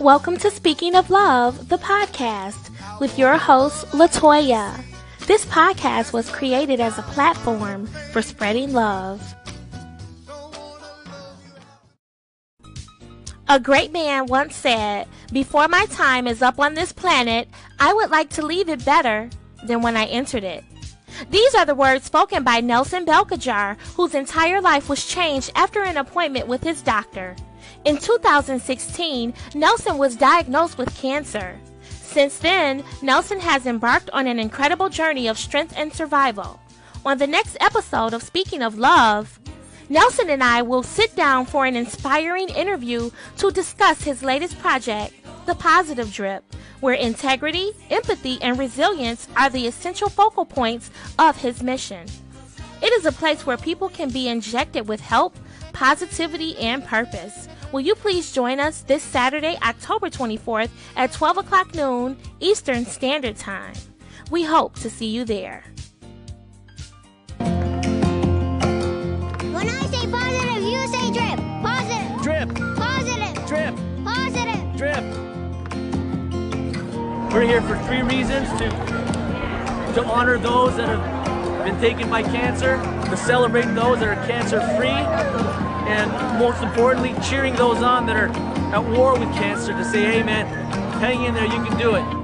Welcome to Speaking of Love, the podcast, with your host, Latoya. This podcast was created as a platform for spreading love. A great man once said, Before my time is up on this planet, I would like to leave it better than when I entered it. These are the words spoken by Nelson Beltijar, whose entire life was changed after an appointment with his doctor. In 2016, Nelson was diagnosed with cancer. Since then, Nelson has embarked on an incredible journey of strength and survival. On the next episode of Speaking of Love, Nelson and I will sit down for an inspiring interview to discuss his latest project, The Positive Drip, where integrity, empathy, and resilience are the essential focal points of his mission. It is a place where people can be injected with help, positivity, and purpose. Will you please join us this Saturday, October 24th at 12 o'clock noon Eastern Standard Time? We hope to see you there. When I say positive, you say drip. Positive. Drip, Positive. drip, Positive. drip. We're here for three reasons to to honor those that have been taken by cancer, to celebrate those that are cancer free, and most importantly, cheering those on that are at war with cancer to say, hey man, hang in there, you can do it.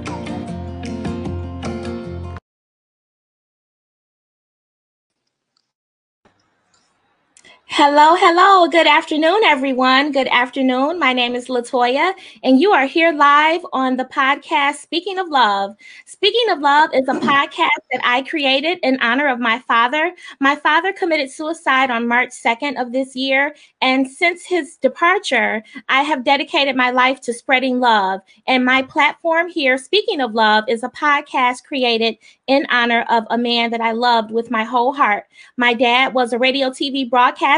Hello, hello. Good afternoon, everyone. Good afternoon. My name is Latoya, and you are here live on the podcast Speaking of Love. Speaking of Love is a podcast that I created in honor of my father. My father committed suicide on March 2nd of this year, and since his departure, I have dedicated my life to spreading love. And my platform here, Speaking of Love, is a podcast created in honor of a man that I loved with my whole heart. My dad was a radio TV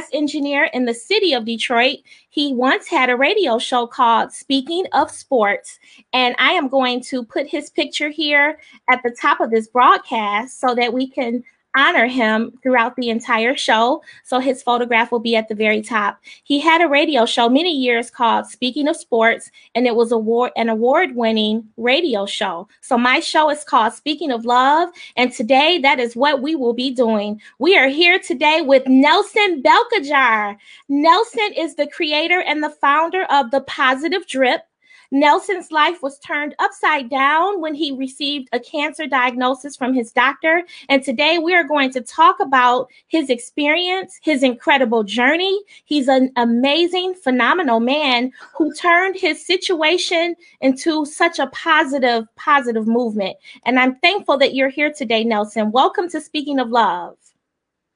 broadcast engineer in the city of Detroit. He once had a radio show called Speaking of Sports, and I am going to put his picture here at the top of this broadcast so that we can honor him throughout the entire show. So his photograph will be at the very top. He had a radio show many years called Speaking of Sports, and it was award an award-winning radio show. So my show is called Speaking of Love, and today that is what we will be doing. We are here today with Nelson Beltijar. Nelson is the creator and the founder of the Positive Drip. Nelson's life was turned upside down when he received a cancer diagnosis from his doctor. And today we are going to talk about his experience, his incredible journey. He's an amazing, phenomenal man who turned his situation into such a positive, positive movement. And I'm thankful that you're here today, Nelson. Welcome to Speaking of Love.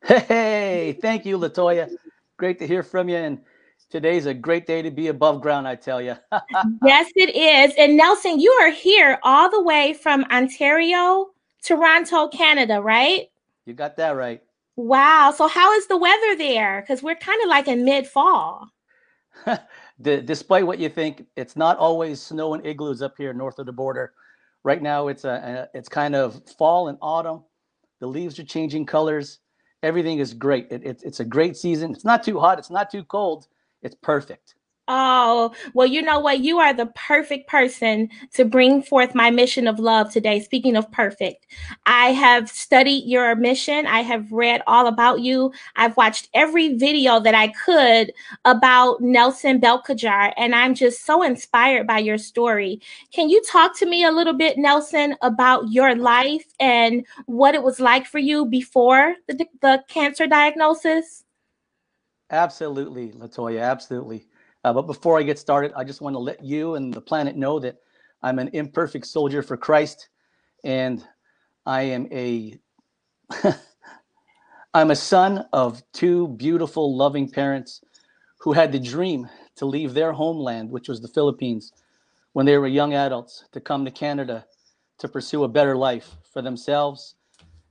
Hey, thank you, Latoya. Great to hear from you. And today's a great day to be above ground, I tell you. yes, it is. And Nelson, you are here all the way from Ontario, Toronto, Canada, right? you got that right. Wow. So, how is the weather there? Because we're kind of like in mid fall. D- despite what you think, it's not always snow and igloos up here north of the border. Right now, it's a, a it's kind of fall and autumn. The leaves are changing colors. Everything is great. It, it's it's a great season. It's not too hot. It's not too cold. It's perfect. Oh, well, you know what? You are the perfect person to bring forth my mission of love today. Speaking of perfect, I have studied your mission. I have read all about you. I've watched every video that I could about Nelson Beltijar, and I'm just so inspired by your story. Can you talk to me a little bit, Nelson, about your life and what it was like for you before the, the cancer diagnosis? Absolutely, Latoya. Absolutely. Uh, but before I get started, I just want to let you and the planet know that I'm an imperfect soldier for Christ, and I am a I'm a son of two beautiful, loving parents who had the dream to leave their homeland, which was the Philippines, when they were young adults, to come to Canada to pursue a better life for themselves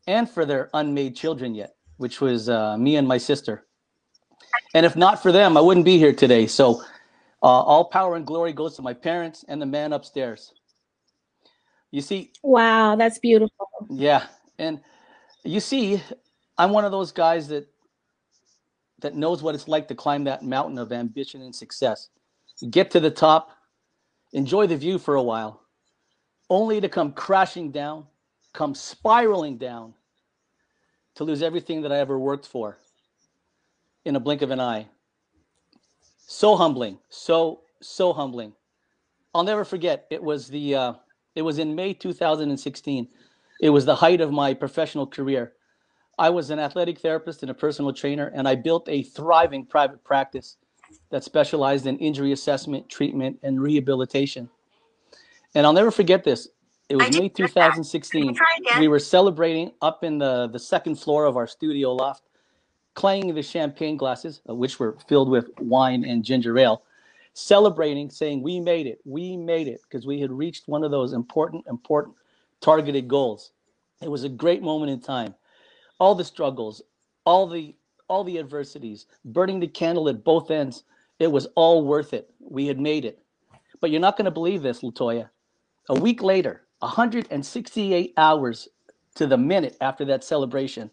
and for their unmade children yet, which was uh, me and my sister. And if not for them, I wouldn't be here today. So uh, all power and glory goes to my parents and the man upstairs. You see, Wow, that's beautiful. yeah, and you see, I'm one of those guys that that knows what it's like to climb that mountain of ambition and success. Get to the top, enjoy the view for a while, only to come crashing down, come spiraling down, to lose everything that I ever worked for in a blink of an eye. So humbling, so so humbling. I'll never forget. It was the uh, it was in May 2016. It was the height of my professional career. I was an athletic therapist and a personal trainer, and I built a thriving private practice that specialized in injury assessment, treatment, and rehabilitation. And I'll never forget this. It was May 2016. We were celebrating up in the, the second floor of our studio loft, clanging the champagne glasses, uh, which were filled with wine and ginger ale, celebrating, saying, We made it, we made it, because we had reached one of those important, important targeted goals. It was a great moment in time. All the struggles, all the all the adversities, burning the candle at both ends, it was all worth it. We had made it. But you're not going to believe this, Latoya. A week later, 168 hours to the minute after that celebration,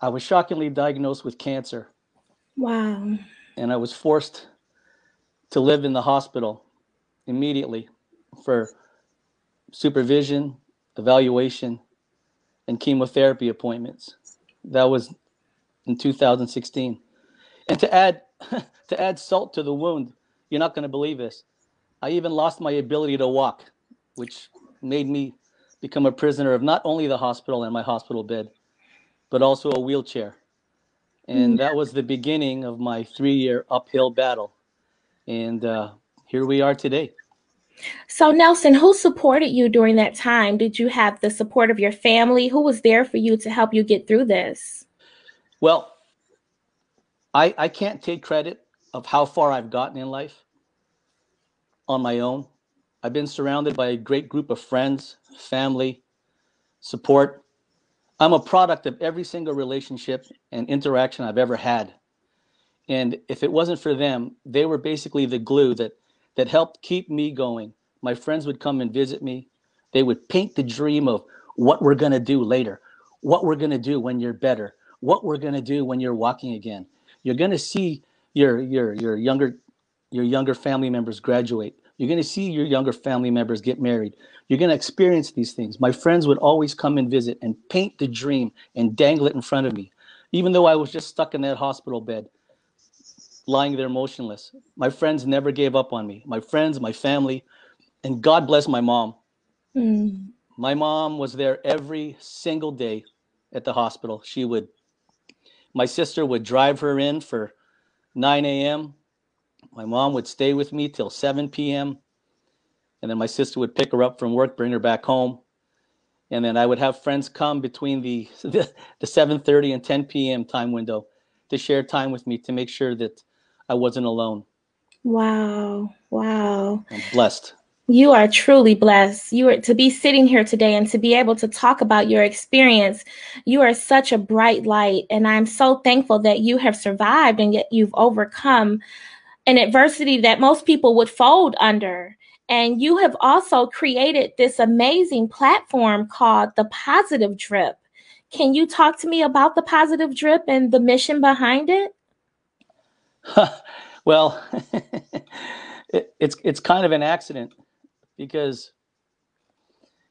I was shockingly diagnosed with cancer. Wow. And I was forced to live in the hospital immediately for supervision, evaluation, and chemotherapy appointments. That was in 2016. And to add to add salt to the wound, you're not going to believe this. I even lost my ability to walk, which made me become a prisoner of not only the hospital and my hospital bed, but also a wheelchair. And mm. that was the beginning of my three year uphill battle. And uh, here we are today. So, Nelson, who supported you during that time? Did you have the support of your family? Who was there for you to help you get through this? Well, I, I can't take credit of how far I've gotten in life on my own. I've been surrounded by a great group of friends, family, support. I'm a product of every single relationship and interaction I've ever had. And if it wasn't for them, they were basically the glue that that helped keep me going. My friends would come and visit me. They would paint the dream of what we're going to do later, what we're going to do when you're better, what we're going to do when you're walking again. You're going to see your your your younger your younger family members graduate. You're going to see your younger family members get married. You're going to experience these things. My friends would always come and visit and paint the dream and dangle it in front of me. Even though I was just stuck in that hospital bed, lying there motionless. My friends never gave up on me. My friends, my family, and God bless my mom. Mm. My mom was there every single day at the hospital. She would, my sister would drive her in for 9 a.m. My mom would stay with me till 7 p.m. And then my sister would pick her up from work, bring her back home. And then I would have friends come between the, the, the 7.30 and 10 p.m. time window to share time with me to make sure that I wasn't alone. Wow. Wow. I'm blessed. You are truly blessed. You are to be sitting here today and to be able to talk about your experience. You are such a bright light. And I'm so thankful that you have survived and yet you've overcome an adversity that most people would fold under. And you have also created this amazing platform called the Positive Drip. Can you talk to me about the Positive Drip and the mission behind it? well, it, it's it's kind of an accident because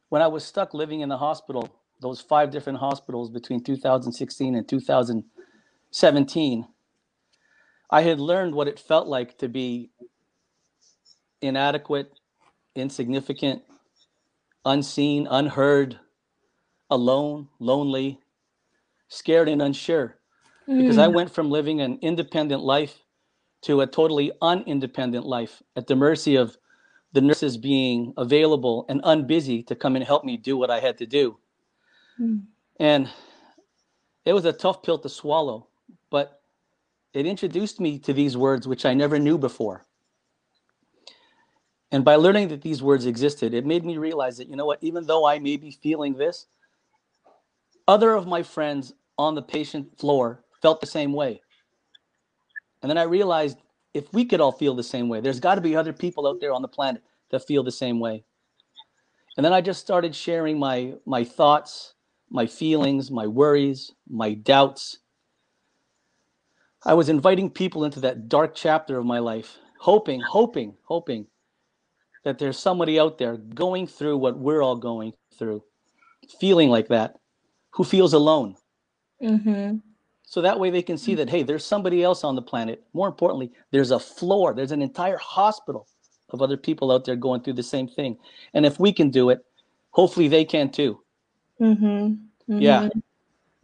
when I was stuck living in the hospital, those five different hospitals between 2016 and 2017, I had learned what it felt like to be inadequate, insignificant, unseen, unheard, alone, lonely, scared, and unsure. Mm. Because I hmm. went from living an independent life to a totally unindependent life at the mercy of the nurses being available and unbusy to come and help me do what I had to do. Mm. And it was a tough pill to swallow, but it introduced me to these words which I never knew before. And by learning that these words existed, it made me realize that, you know what, even though I may be feeling this, other of my friends on the patient floor felt the same way. And then I realized if we could all feel the same way, there's got to be other people out there on the planet that feel the same way. And then I just started sharing my my thoughts, my feelings, my worries, my doubts. I was inviting people into that dark chapter of my life, hoping, hoping, hoping that there's somebody out there going through what we're all going through, feeling like that, who feels alone. Mm-hmm. So that way they can see that, hey, there's somebody else on the planet. More importantly, there's a floor, there's an entire hospital of other people out there going through the same thing. And if we can do it, hopefully they can too. Mm-hmm. Yeah.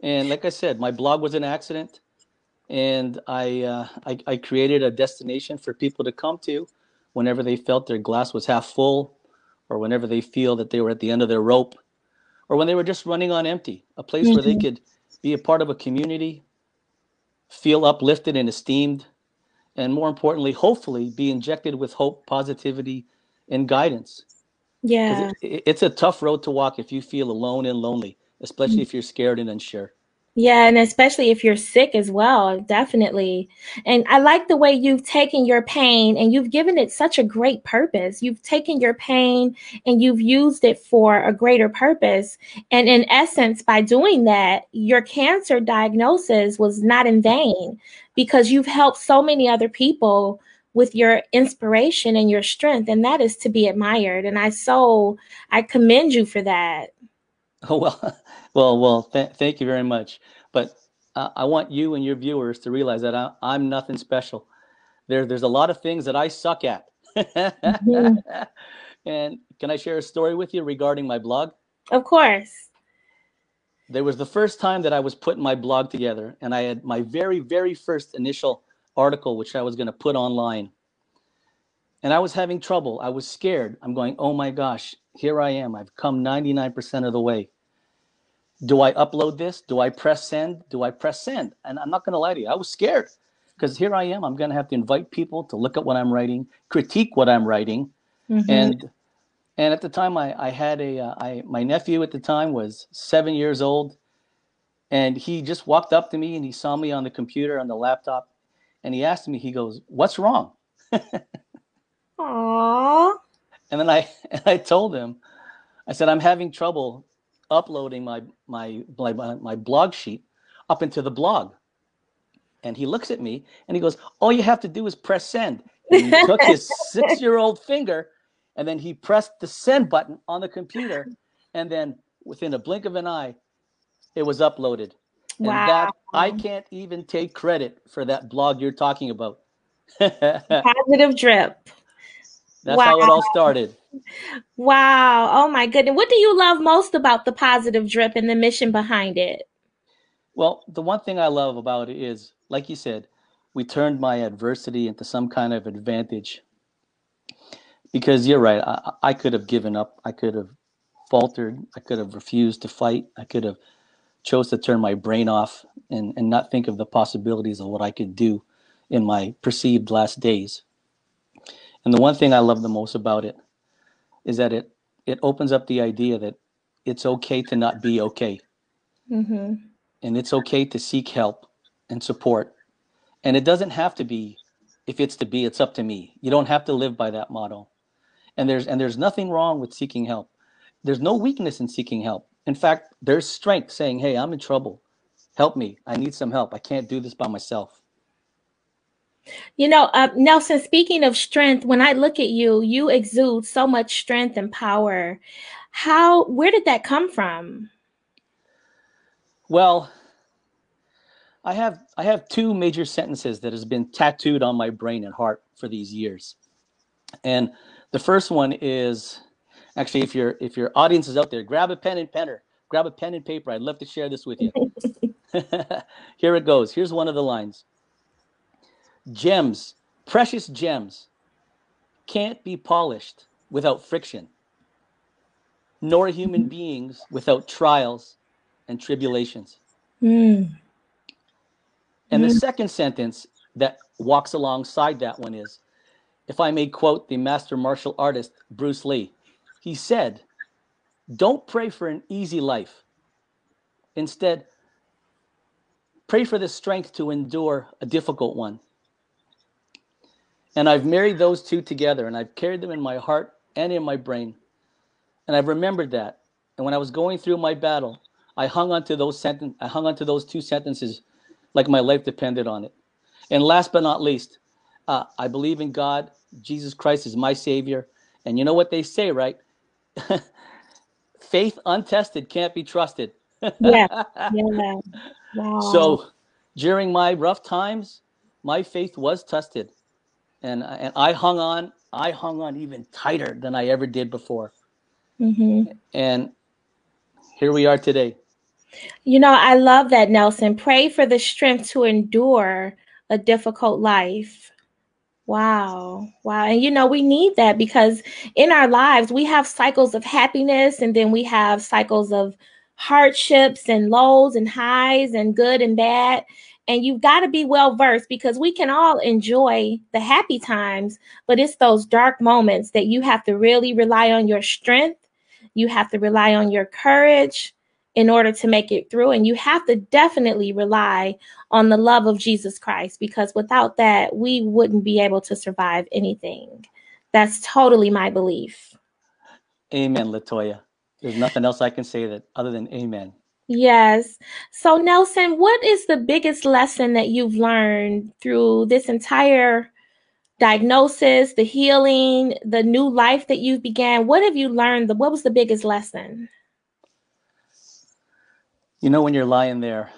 And like I said, my blog was an accident. And I, uh, I, I created a destination for people to come to whenever they felt their glass was half full or whenever they feel that they were at the end of their rope or when they were just running on empty, a place where they could be a part of a community, feel uplifted and esteemed, and more importantly, hopefully be injected with hope, positivity, and guidance. Yeah. it- it- it's a tough road to walk if you feel alone and lonely, especially if you're scared and unsure. Yeah, and especially if you're sick as well, definitely. And I like the way you've taken your pain and you've given it such a great purpose. You've taken your pain and you've used it for a greater purpose. And in essence, by doing that, your cancer diagnosis was not in vain because you've helped so many other people with your inspiration and your strength. And that is to be admired. And I so I commend you for that. Oh well, well, well. Th- thank you very much. But uh, I want you and your viewers to realize that I, I'm nothing special. There, there's a lot of things that I suck at. and can I share a story with you regarding my blog? Of course. There was the first time that I was putting my blog together, and I had my very, very first initial article, which I was going to put online. And I was having trouble. I was scared. I'm going, oh my gosh, here I am. I've come 99% of the way. Do I upload this? Do I press send? Do I press send? And I'm not going to lie to you, I was scared because here I am. I'm going to have to invite people to look at what I'm writing, critique what I'm writing, Mhm. and and at the time I, I had a uh, I my nephew at the time was seven years old, and he just walked up to me and he saw me on the computer on the laptop, and he asked me he goes what's wrong Aww. and then I and I told him I said I'm having trouble uploading my my my, my blog sheet up into the blog, and he looks at me and he goes all you have to do is press send. And he took his six year old finger and then he pressed the send button on the computer. And then within a blink of an eye it was uploaded. And that i can't even take credit for that blog you're talking about. Positive drip. That's how it all started Wow. Oh my goodness. What do you love most about the positive drip and the mission behind it? well the one thing i love about it is like you said we turned my adversity into some kind of advantage because you're right i, I could have given up i could have faltered i could have refused to fight i could have chose to turn my brain off and, and not think of the possibilities of what I could do in my perceived last days. And the one thing I love the most about it is that it it opens up the idea that it's okay to not be okay. Mm-hmm. And it's okay to seek help and support. And it doesn't have to be if it's to be, it's up to me. You don't have to live by that motto. And there's and there's nothing wrong with seeking help. There's no weakness in seeking help. In fact, there's strength saying, "Hey, I'm in trouble. Help me. I need some help. I can't do this by myself." You know, uh, Nelson, speaking of strength, when I look at you, you exude so much strength and power. How, where did that come from? Well, I have I have two major sentences that has been tattooed on my brain and heart for these years. And the first one is actually if your if your audience is out there, grab a pen and penner, grab a pen and paper. I'd love to share this with you. Here it goes. Here's one of the lines. Gems, precious gems, can't be polished without friction, nor human beings without trials and tribulations. Mm. And the Mhm. second sentence that walks alongside that one is if I may quote the master martial artist Bruce Lee, he said, Don't pray for an easy life. Instead, pray for the strength to endure a difficult one. And I've married those two together and I've carried them in my heart and in my brain. And I've remembered that. And when I was going through my battle, I hung onto those senten- I hung onto those two sentences like my life depended on it. And last but not least, uh, I believe in God. Jesus Christ is my Savior. And you know what they say, right? Faith untested can't be trusted. Yeah. Yeah. Wow. So during my rough times, my faith was tested. And and I hung on, I hung on even tighter than I ever did before. hmm And here we are today. You know, I love that, Nelson. Pray for the strength to endure a difficult life. Wow. Wow. And you know, we need that because in our lives, we have cycles of happiness and then we have cycles of hardships and lows and highs and good and bad. And you've got to be well versed because we can all enjoy the happy times, but it's those dark moments that you have to really rely on your strength. You have to rely on your courage in order to make it through. And you have to definitely rely on the love of Jesus Christ because without that, we wouldn't be able to survive anything. That's totally my belief. Amen, Latoya. There's nothing else I can say that other than amen. Yes. So, Nelson, what is the biggest lesson that you've learned through this entire diagnosis, the healing, the new life that you've began? What have you learned? What was the biggest lesson? You know, when you're lying there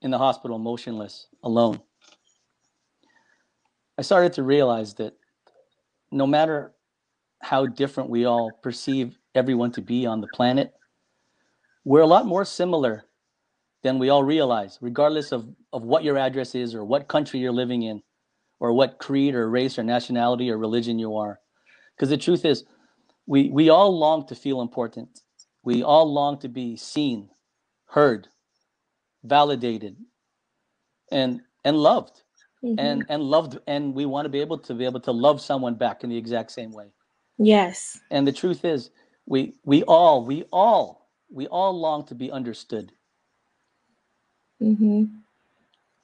in the hospital, motionless, alone, I started to realize that no matter how different we all perceive everyone to be on the planet, we're a lot more similar than we all realize, regardless of, of what your address is or what country you're living in or what creed or race or nationality or religion you are. Because the truth is, we, we all long to feel important. We all long to be seen, heard, validated, and and loved. Mhm. And and loved and we want to be able to be able to love someone back in the exact same way. Yes. And the truth is, we we all we all we all long to be understood. hmm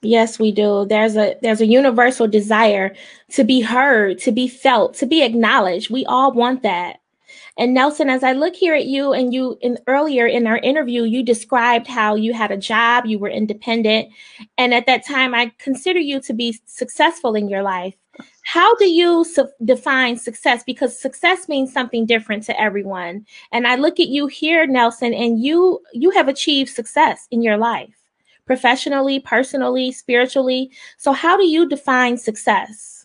Yes, we do. There's a there's a universal desire to be heard, to be felt, to be acknowledged. We all want that. And Nelson, as I look here at you and you in earlier in our interview, you described how you had a job, you were independent, and at that time I consider you to be successful in your life. How do you su- define success? Because success means something different to everyone. And I look at you here, Nelson, and you you have achieved success in your life professionally, personally, spiritually. So, how do you define success?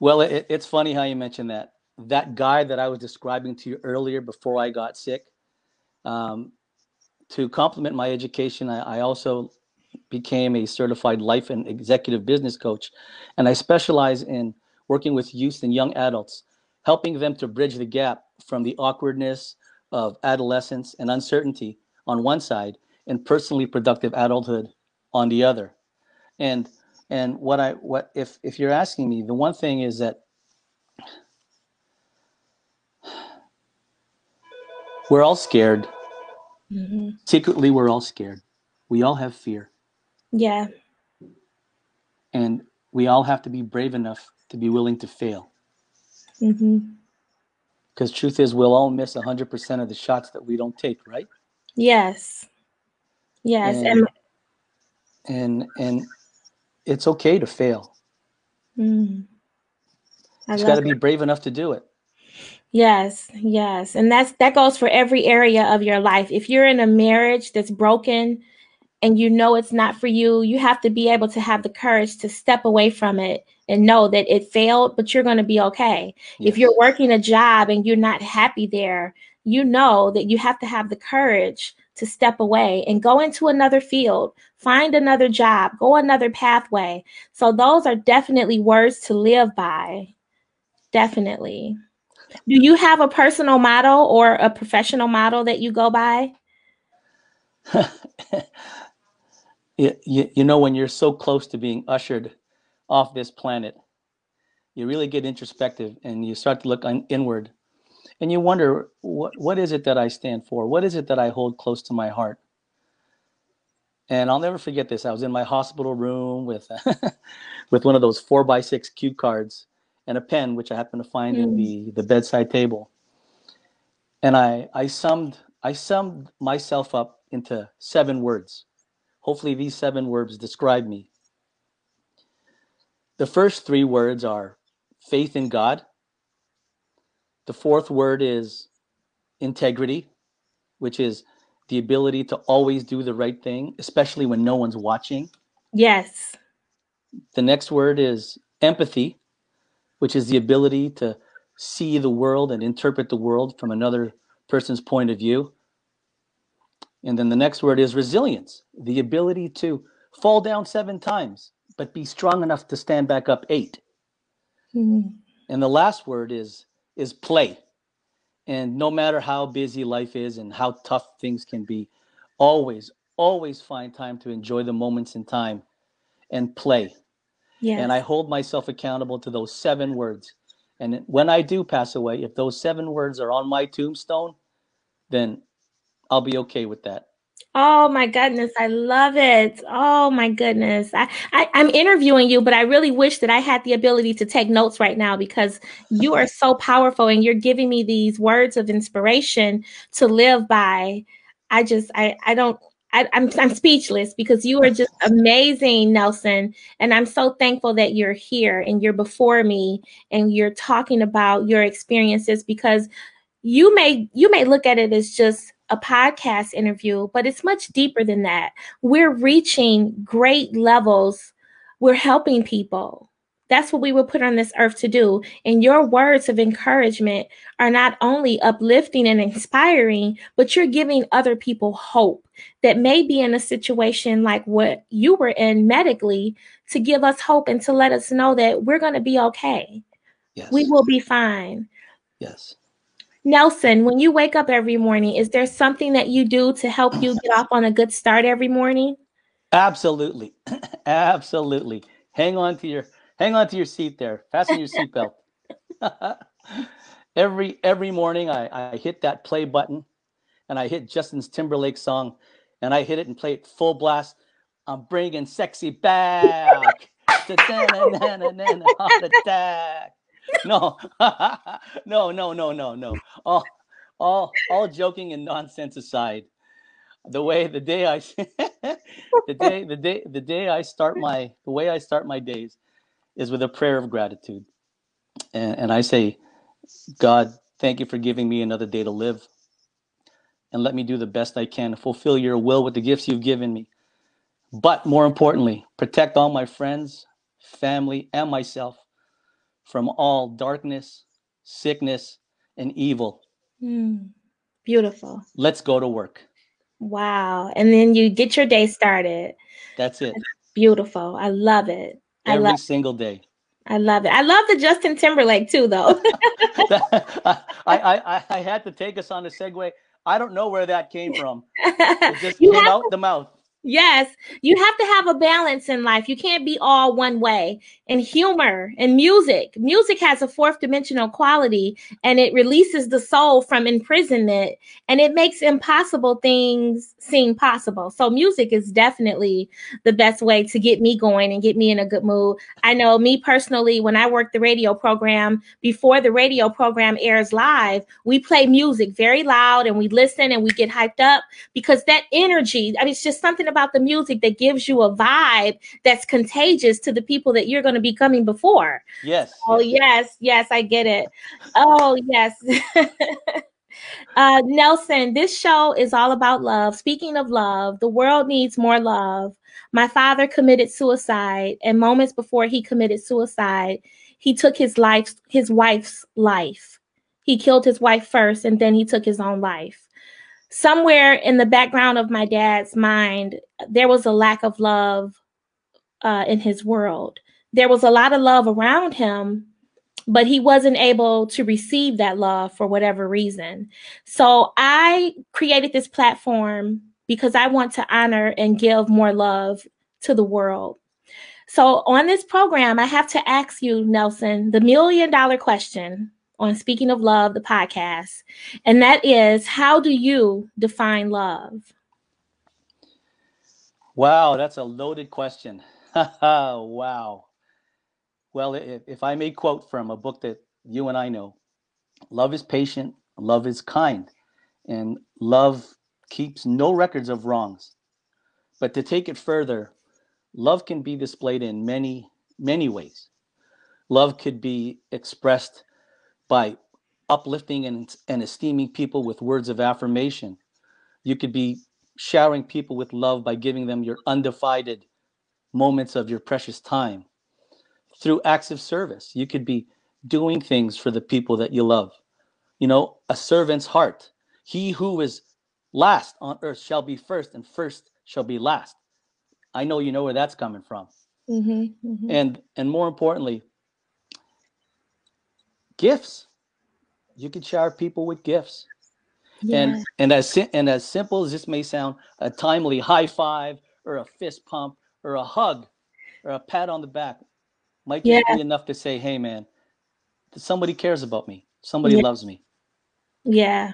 Well, it, it's funny how you mentioned that. That guy that I was describing to you earlier before I got sick, um, to complement my education, I, I also became a certified life and executive business coach. And I specialize in working with youth and young adults, helping them to bridge the gap from the awkwardness of adolescence and uncertainty on one side and personally productive adulthood on the other. And and what I what if if you're asking me, the one thing is that we're all scared. hmm Secretly, we're all scared. We all have fear. Yeah. And we all have to be brave enough to be willing to fail. Mm-hmm. Because truth is, we'll all miss 100% of the shots that we don't take, right? Yes. Yes. And And and and it's okay to fail. mm, I Just got to be brave enough to do it. Yes, yes. And that's that goes for every area of your life. If you're in a marriage that's broken and you know it's not for you, you have to be able to have the courage to step away from it and know that it failed, but you're going to be okay. If you're working a job and you're not happy there, you know that you have to have the courage to step away and go into another field, find another job, go another pathway. So those are definitely words to live by. Definitely. Do you have a personal model or a professional model that you go by? you, you, you know, when you're so close to being ushered off this planet, you really get introspective and you start to look un- inward and you wonder, what, what is it that I stand for? What is it that I hold close to my heart? And I'll never forget this. I was in my hospital room with, with one of those four by six cue cards and a pen, which I happened to find in Mm. the, the bedside table. And I, I summed, I summed myself up into seven words. Hopefully, these seven words describe me. The first three words are faith in God. The fourth word is integrity, which is the ability to always do the right thing, especially when no one's watching. Yes. The next word is empathy, which is the ability to see the world and interpret the world from another person's point of view. And then the next word is resilience, the ability to fall down seven times, but be strong enough to stand back up eight. Mm. And the last word is is play. And no matter how busy life is and how tough things can be, always, always find time to enjoy the moments in time and play. Yes. And I hold myself accountable to those seven words. And when I do pass away, if those seven words are on my tombstone, then I'll be okay with that. Oh my goodness, I love it. Oh my goodness. I, I, I'm interviewing you, but I really wish that I had the ability to take notes right now because you are so powerful and you're giving me these words of inspiration to live by. I just I I don't I, I'm I'm speechless because you are just amazing, Nelson. And I'm so thankful that you're here and you're before me and you're talking about your experiences because you may you may look at it as just a podcast interview, but it's much deeper than that. We're reaching great levels. We're helping people. That's what we were put on this earth to do. And your words of encouragement are not only uplifting and inspiring, but you're giving other people hope that may be in a situation like what you were in medically to give us hope and to let us know that we're going to be okay. Yes. We will be fine. Yes. Nelson, when you wake up every morning, is there something that you do to help you get off on a good start every morning? Absolutely. Absolutely. Hang on to your hang on to your seat there. Fasten your seatbelt. every every morning I, I hit that play button and I hit Justin's Timberlake song and I hit it and play it full blast. I'm bringing sexy back. Heart attack. No, no, no, no, no, no. All, all, all joking and nonsense aside, the way the day I, the day, the day, the day I start my, the way I start my days, is with a prayer of gratitude, and, and I say, God, thank you for giving me another day to live, and let me do the best I can to fulfill Your will with the gifts You've given me. But more importantly, protect all my friends, family, and myself from all darkness, sickness, and evil. Hmm. beautiful. Let's go to work. Wow. And then you get your day started. That's it. Beautiful. I love it. I Every love single day. I love it. I love the Justin Timberlake too, though. I, I, I had to take us on a segue. I don't know where that came from. It just You came out the mouth. Yes, you have to have a balance in life. You can't be all one way. And humor and music. Music has a fourth dimensional quality and it releases the soul from imprisonment and it makes impossible things seem possible. So, music is definitely the best way to get me going and get me in a good mood. I know me personally, when I work the radio program, before the radio program airs live, we play music very loud and we listen and we get hyped up because that energy, I mean, it's just something about the music that gives you a vibe that's contagious to the people that you're going to be coming before. Yes. Oh, yes, yes, I get it. Oh, yes. uh, Nelson, this show is all about love. Speaking of love, the world needs more love. My father committed suicide, and moments before he committed suicide, he took his life, his wife's life. He killed his wife first, and then he took his own life somewhere in the background of my dad's mind, there was a lack of love uh, in his world. There was a lot of love around him, but he wasn't able to receive that love for whatever reason. So I created this platform because I want to honor and give more love to the world. So on this program, I have to ask you, Nelson, the million dollar question on Speaking of Love, the podcast. And that is how do you define love? Wow, that's a loaded question. wow. Well, if, if I may quote from a book that you and I know, love is patient, love is kind, and love keeps no records of wrongs. But to take it further, love can be displayed in many, many ways. Love could be expressed by uplifting and, and esteeming people with words of affirmation. You could be showering people with love by giving them your undivided moments of your precious time. Through acts of service, you could be doing things for the people that you love. You know, a servant's heart. He who is last on earth shall be first, and first shall be last. I know you know where that's coming from. Mm-hmm, mm-hmm. And and more importantly, gifts. You can shower people with gifts. Yeah. And and as and as simple as this may sound, a timely high five or a fist pump or a hug or a pat on the back might Yeah. be enough to say, "Hey, man, somebody cares about me. Somebody Yeah. loves me." Yeah.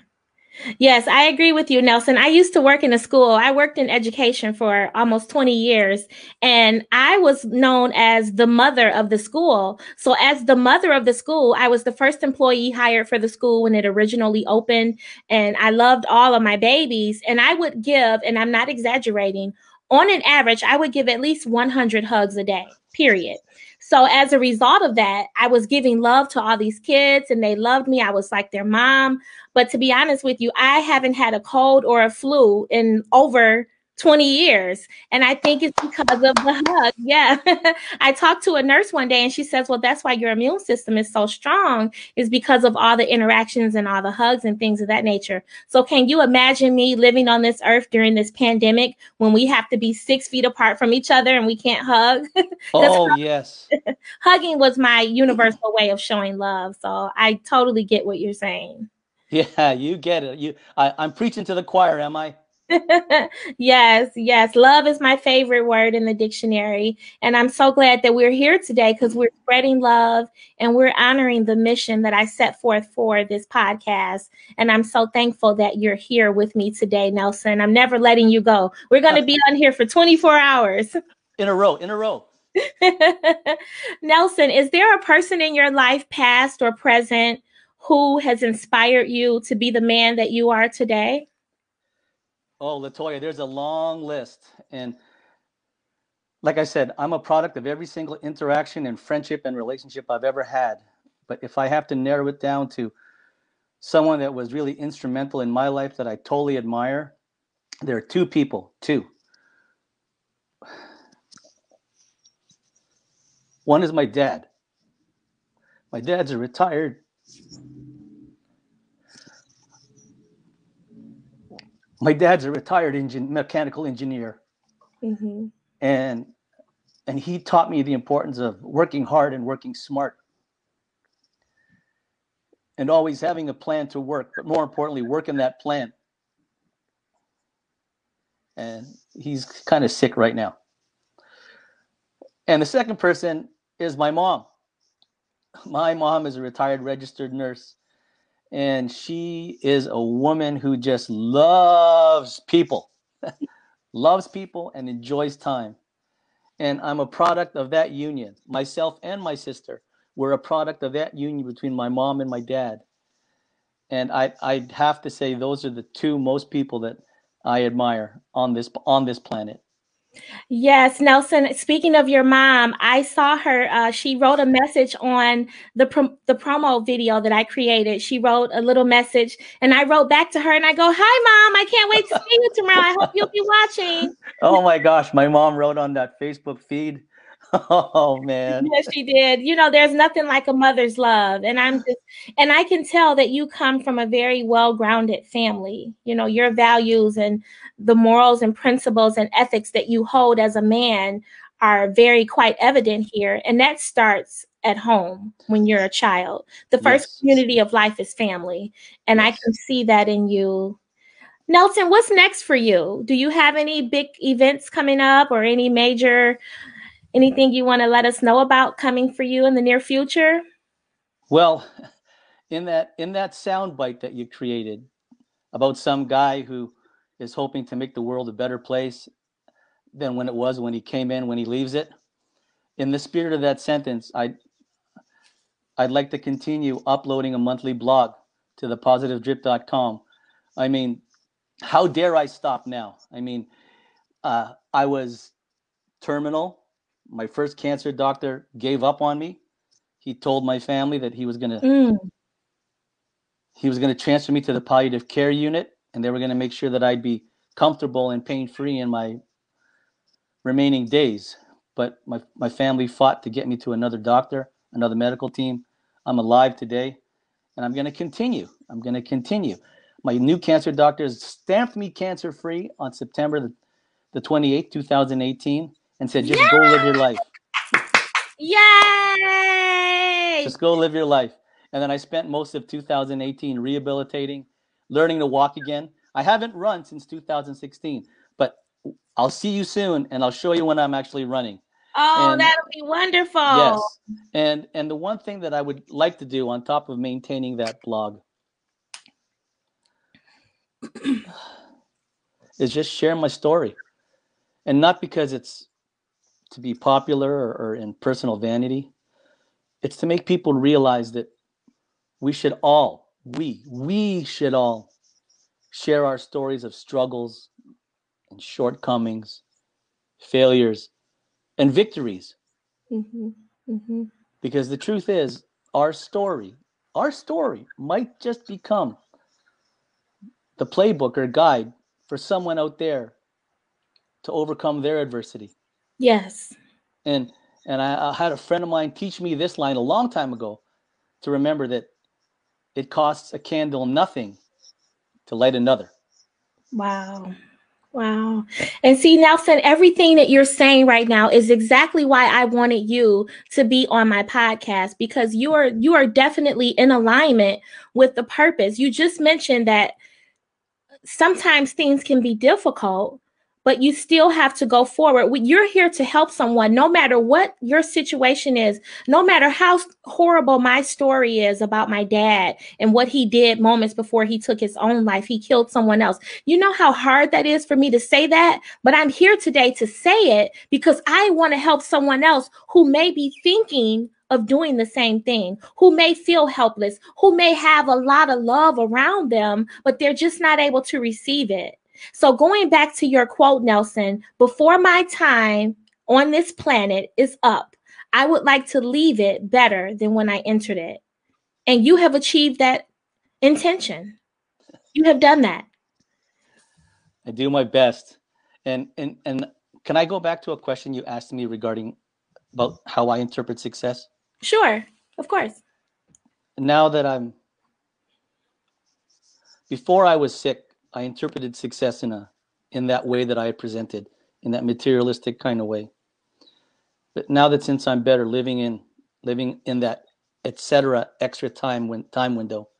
Yes, I agree with you, Nelson. I used to work in a school. I worked in education for almost 20 years, and I was known as the mother of the school. So, as the mother of the school, I was the first employee hired for the school when it originally opened, and I loved all of my babies. And I would give, and I'm not exaggerating, on an average, I would give at least 100 hugs a day, period. So as a result of that, I was giving love to all these kids and they loved me. I was like their mom. But to be honest with you, I haven't had a cold or a flu in over 20 years. And I think it's because of the hug. Yeah. I talked to a nurse one day and she says, Well, that's why your immune system is so strong, is because of all the interactions and all the hugs and things of that nature. So, can you imagine me living on this earth during this pandemic when we have to be six feet apart from each other and we can't hug? Oh, yes. Hugging was my universal way of showing love. So, I totally get what you're saying. Yeah, you get it. You I, I'm preaching to the choir, am I? Yes, yes. Love is my favorite word in the dictionary. And I'm so glad that we're here today because we're spreading love and we're honoring the mission that I set forth for this podcast. And I'm so thankful that you're here with me today, Nelson. I'm never letting you go. We're going to be on here for 24 hours. In a row, in a row. Nelson, is there a person in your life, past or present, who has inspired you to be the man that you are today? Oh, Latoya, there's a long list. And like I said, I'm a product of every single interaction and friendship and relationship I've ever had. But if I have to narrow it down to someone that was really instrumental in my life that I totally admire, there are two people, two. One is my dad. My dad's a retired my dad's a retired engine mechanical engineer. Mm-hmm. and and he taught me the importance of working hard and working smart. And always having a plan to work but more importantly working that plan. And he's kind of sick right now. And the second person is my mom. My mom is a retired registered nurse and she is a woman who just loves people loves people and enjoys time. And i'm a product of that union. Myself and my sister were a product of that union between my mom and my dad. And i i'd have to say those are the two most people that i admire on this on this planet Yes, Nelson. Speaking of your mom, I saw her. Uh, she wrote a message on the the promo video that I created. She wrote a little message, and I wrote back to her, and I go, "Hi, mom. I can't wait to see you tomorrow. I hope you'll be watching." oh my gosh my mom wrote on that facebook feed oh man Yes, she did. You know, there's nothing like a mother's love, and I'm just, and I can tell that you come from a very well-grounded family. You know, your values and the morals and principles and ethics that you hold as a man are very quite evident here, and that starts at home when you're a child. The first Yes. community of life is family, and I can see that in you. Nelson, what's next for you? Do you have any big events coming up or any major anything you want to let us know about coming for you in the near future? Well, in that in that soundbite that you created about some guy who is hoping to make the world a better place than when it was when he came in, when he leaves it. In the spirit of that sentence, I I'd like to continue uploading a monthly blog to thepositivedrip.com. I mean, how dare I stop now? I mean, uh, I was terminal. My first cancer doctor gave up on me. he told my family that he was gonna Mm. he was gonna transfer me to the palliative care unit, and they were gonna make sure that I'd be comfortable and pain free in my remaining days. But my my family fought to get me to another doctor, another medical team. I'm alive today, and I'm gonna continue. I'm gonna continue. My new cancer doctors stamped me cancer free on September the, the 28th, 2018, and said, just go live your life. Yay! Just go live your life. And then I spent most of 2018 rehabilitating, learning to walk again. I haven't run since 2016, but I'll see you soon and I'll show you when I'm actually running. Oh, and- that'll be wonderful. Yes. And and the one thing that I would like to do on top of maintaining that blog is just share my story. And not because it's to be popular or, or in personal vanity. It's to make people realize that we should all, we, we should all share our stories of struggles and shortcomings, failures, and victories. hmm hmm Because the truth is, our story, our story might just become the playbook or guide for someone out there to overcome their adversity. Yes. And and I, I had a friend of mine teach me this line a long time ago to remember that it costs a candle nothing to light another. Wow. Wow. And see, Nelson, everything that you're saying right now is exactly why I wanted you to be on my podcast because you are you are definitely in alignment with the purpose. You just mentioned that sometimes things can be difficult, but you still have to go forward. You're here to help someone no matter what your situation is, no matter how horrible my story is about my dad and what he did moments before he took his own life. He killed someone else. You know how hard that is for me to say that, but I'm here today to say it because I want to help someone else who may be thinking of doing the same thing, who may feel helpless, who may have a lot of love around them, but they're just not able to receive it. So, going back to your quote, Nelson, before my time on this planet is up, I would like to leave it better than when I entered it. And you have achieved that intention. You have done that. I do my best. And and and can I go back to a question you asked me regarding about how I interpret success? Sure, of course. now that I'm before I was sick, I interpreted success in a in that way that I presented, in that materialistic kind of way. But now that since I'm better, living in living in that etc. extra time when time window,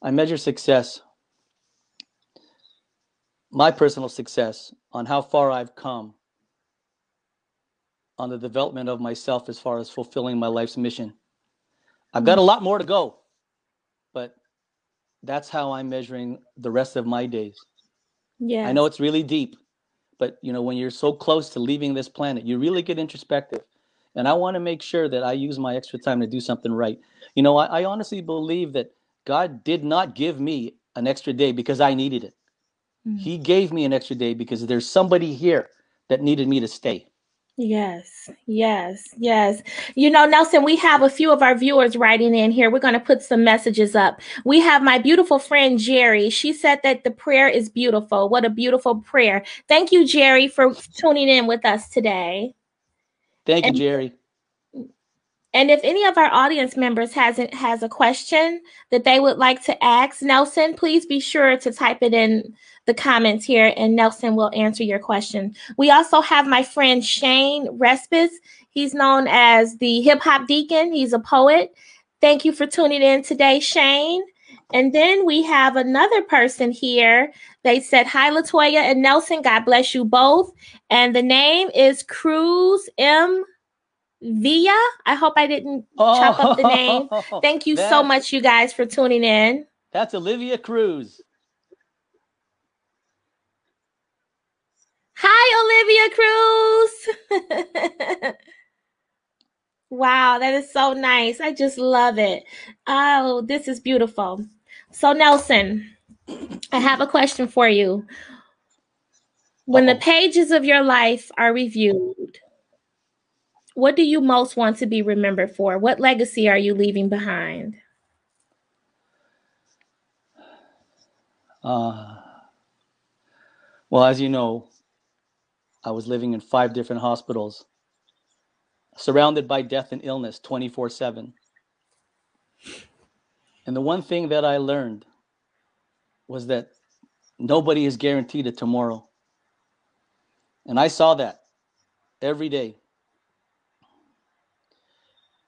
I measure success, my personal success, on how far I've come on the development of myself as far as fulfilling my life's mission. I've got a lot more to go, that's how I'm measuring the rest of my days. Yeah. I know it's really deep, but you know, when you're so close to leaving this planet, you really get introspective. And I want to make sure that I use my extra time to do something right. You know, I, I honestly believe that God did not give me an extra day because I needed it. Mm. He gave me an extra day because there's somebody here that needed me to stay. Yes, yes, yes. You know, Nelson, we have a few of our viewers writing in here. We're going to put some messages up. We have my beautiful friend Jerry. She said that the prayer is beautiful. What a beautiful prayer. Thank you, Jerry, for tuning in with us today. Thank you, Jerry. And if any of our audience members hasn't has a question that they would like to ask Nelson, please be sure to type it in the comments here and Nelson will answer your question. We also have my friend Shane Respis. He's known as the hip hop deacon. He's a poet. Thank you for tuning in today, Shane. And then we have another person here. They said, Hi, Latoya and Nelson. God bless you both. And the name is Cruz M. Villa. I hope I didn't chop up the name. Oh, Thank you so much, you guys, for tuning in. That's Olivia Cruz. Hi, Olivia Cruz. wow, that is so nice. I just love it. Oh, this is beautiful. So, Nelson, I have a question for you. When the pages of your life are reviewed, What do you most want to be remembered for? What legacy are you leaving behind? Uh, well, as you know, I was living in five different hospitals, surrounded by death and illness 24 7. And the one thing that I learned was that nobody is guaranteed a tomorrow. And I saw that every day.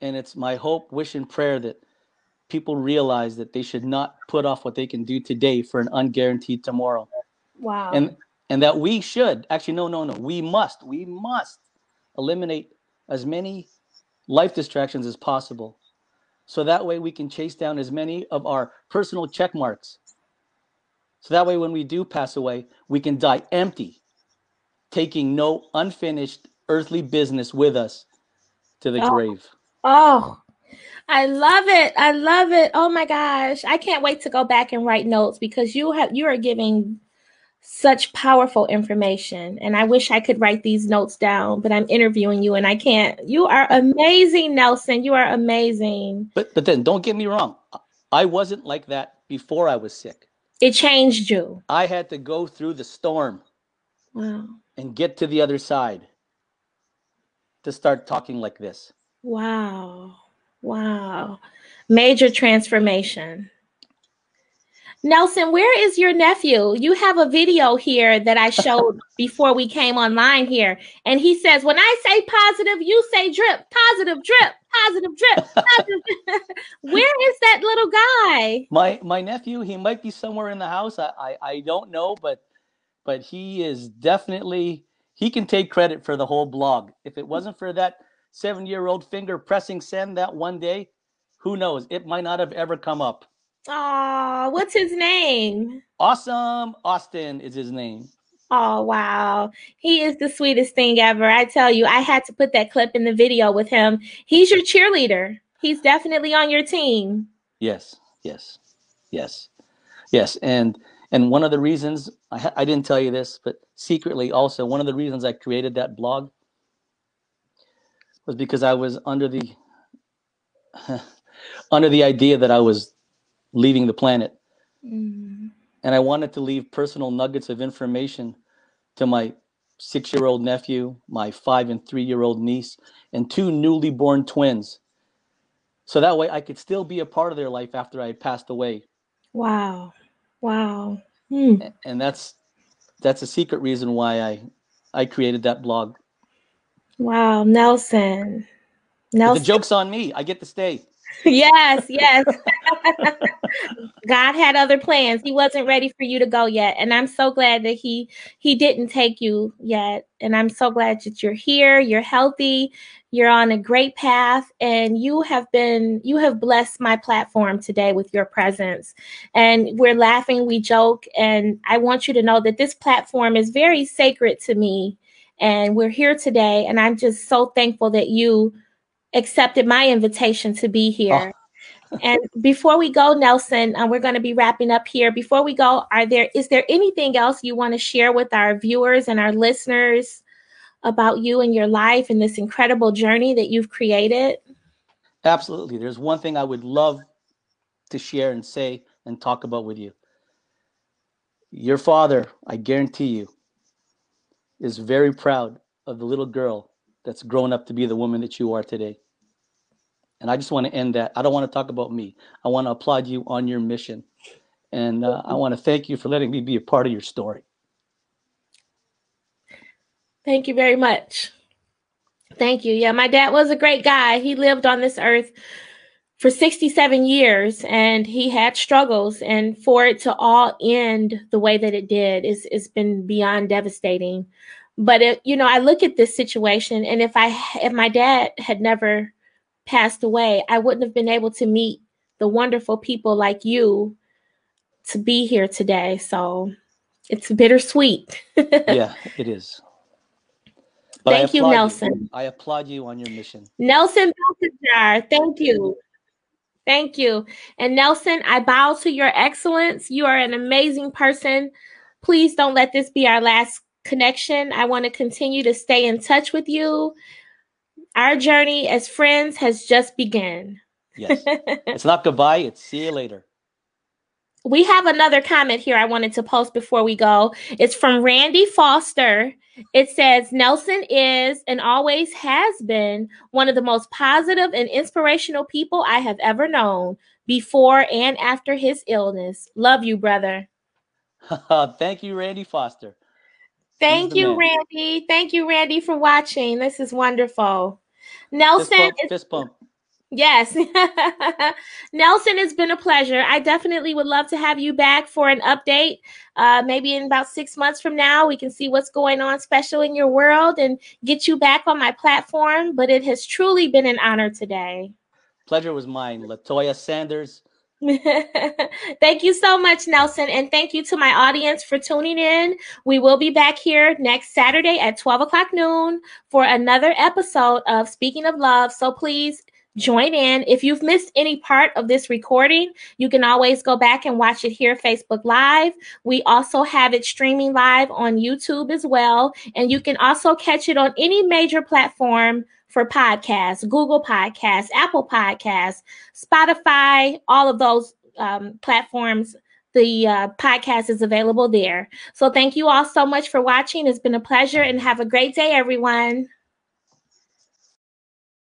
And it's my hope, wish, and prayer that people realize that they should not put off what they can do today for an unguaranteed tomorrow. Wow. And and that we should actually no no no we must we must eliminate as many life distractions as possible so that way we can chase down as many of our personal check marks so that way when we do pass away we can die empty taking no unfinished earthly business with us to the Oh. grave Oh, I love it. I love it. Oh my gosh. I can't wait to go back and write notes because you have you are giving such powerful information and I wish I could write these notes down, but I'm interviewing you and I can't. You are amazing, Nelson. You are amazing. but but then don't get me wrong i wasn't like that before i was sick It changed you. i had to go through the storm Wow. and get to the other side to start talking like this Wow. Wow. Major transformation. Nelson, where is your nephew? You have a video here that I showed before we came online here. And he says, when I say positive, you say drip, positive drip, positive drip, positive. drip." where is that little guy? My my nephew, he might be somewhere in the house. I, I I don't know, but but he is definitely he can take credit for the whole blog. If it wasn't for that seven year old finger pressing send that one day, who knows? It might not have ever come up. Oh, what's his name? Awesome Austin is his name. Oh, wow. He is the sweetest thing ever. I tell you, I had to put that clip in the video with him. He's your cheerleader. He's definitely on your team. Yes, yes, yes, yes. And and one of the reasons I I didn't tell you this, but secretly also one of the reasons I created that blog was because I was under the under the idea that I was leaving the planet, Mm. and I wanted to leave personal nuggets of information to my six-year-old nephew, my five and three-year-old niece, and two newly born twins. So that way I could still be a part of their life after I had passed away. Wow. Wow. Hmm. And that's that's a secret reason why I I created that blog. Wow. Nelson. But Nelson. the joke's on me. I get to stay. yes, yes. God had other plans. He wasn't ready for you to go yet, and I'm so glad that he he didn't take you yet. And I'm so glad that you're here. You're healthy. You're on a great path, and you have been you have blessed my platform today with your presence. And we're laughing, we joke, and I want you to know that this platform is very sacred to me. And we're here today, and I'm just so thankful that you accepted my invitation to be here. and before we go, Nelson, uh, we're going to be wrapping up here. Before we go, are there is there anything else you want to share with our viewers and our listeners about you and your life and this incredible journey that you've created? Absolutely. There's one thing I would love to share and say and talk about with you. Your father, I guarantee you, is very proud of the little girl that's grown up to be the woman that you are today. And I just want to end that. I don't want to talk about me. I want to applaud you on your mission. And uh, I want to thank you for letting me be a part of your story. Thank you very much. Thank you. Yeah, my dad was a great guy. He lived on this earth for 67 years and he had struggles and for it to all end the way that it did is it's been beyond devastating. But it, you know, I look at this situation and if I if my dad had never passed away, I wouldn't have been able to meet the wonderful people like you to be here today. So it's bittersweet. Yeah, it is. But Thank you, Nelson. I applaud you on your mission. Nelson Beltijar, thank you. Thank you. And Nelson, I bow to your excellence. You are an amazing person. Please don't let this be our last connection. I want to continue to stay in touch with you Our journey as friends has just begun. Yes. it's not goodbye, it's see you later. We have another comment here I wanted to post before we go. It's from Randy Foster. It says Nelson is and always has been one of the most positive and inspirational people I have ever known before and after his illness. Love you, brother. Thank you, Randy Foster. Thank you, man. Randy. Thank you, Randy, for watching. This is wonderful. Nelson, fist bump, fist bump. Yes. Nelson, it's been a pleasure. I definitely would love to have you back for an update. Uh, maybe in about six months from now, we can see what's going on special in your world and get you back on my platform. But it has truly been an honor today. Pleasure was mine. Latoya Sanders. thank you so much, Nelson. And thank you to my audience for tuning in. We will be back here next Saturday at 12 o'clock noon for another episode of Speaking of Love. So please join in. If you've missed any part of this recording, you can always go back and watch it here, Facebook Live. We also have it streaming live on YouTube as well. And you can also catch it on any major platform for podcasts Google Podcasts, Apple Podcasts, Spotify, all of those um, platforms. The uh, podcast is available there. So, thank you all so much for watching. It's been a pleasure and have a great day, everyone.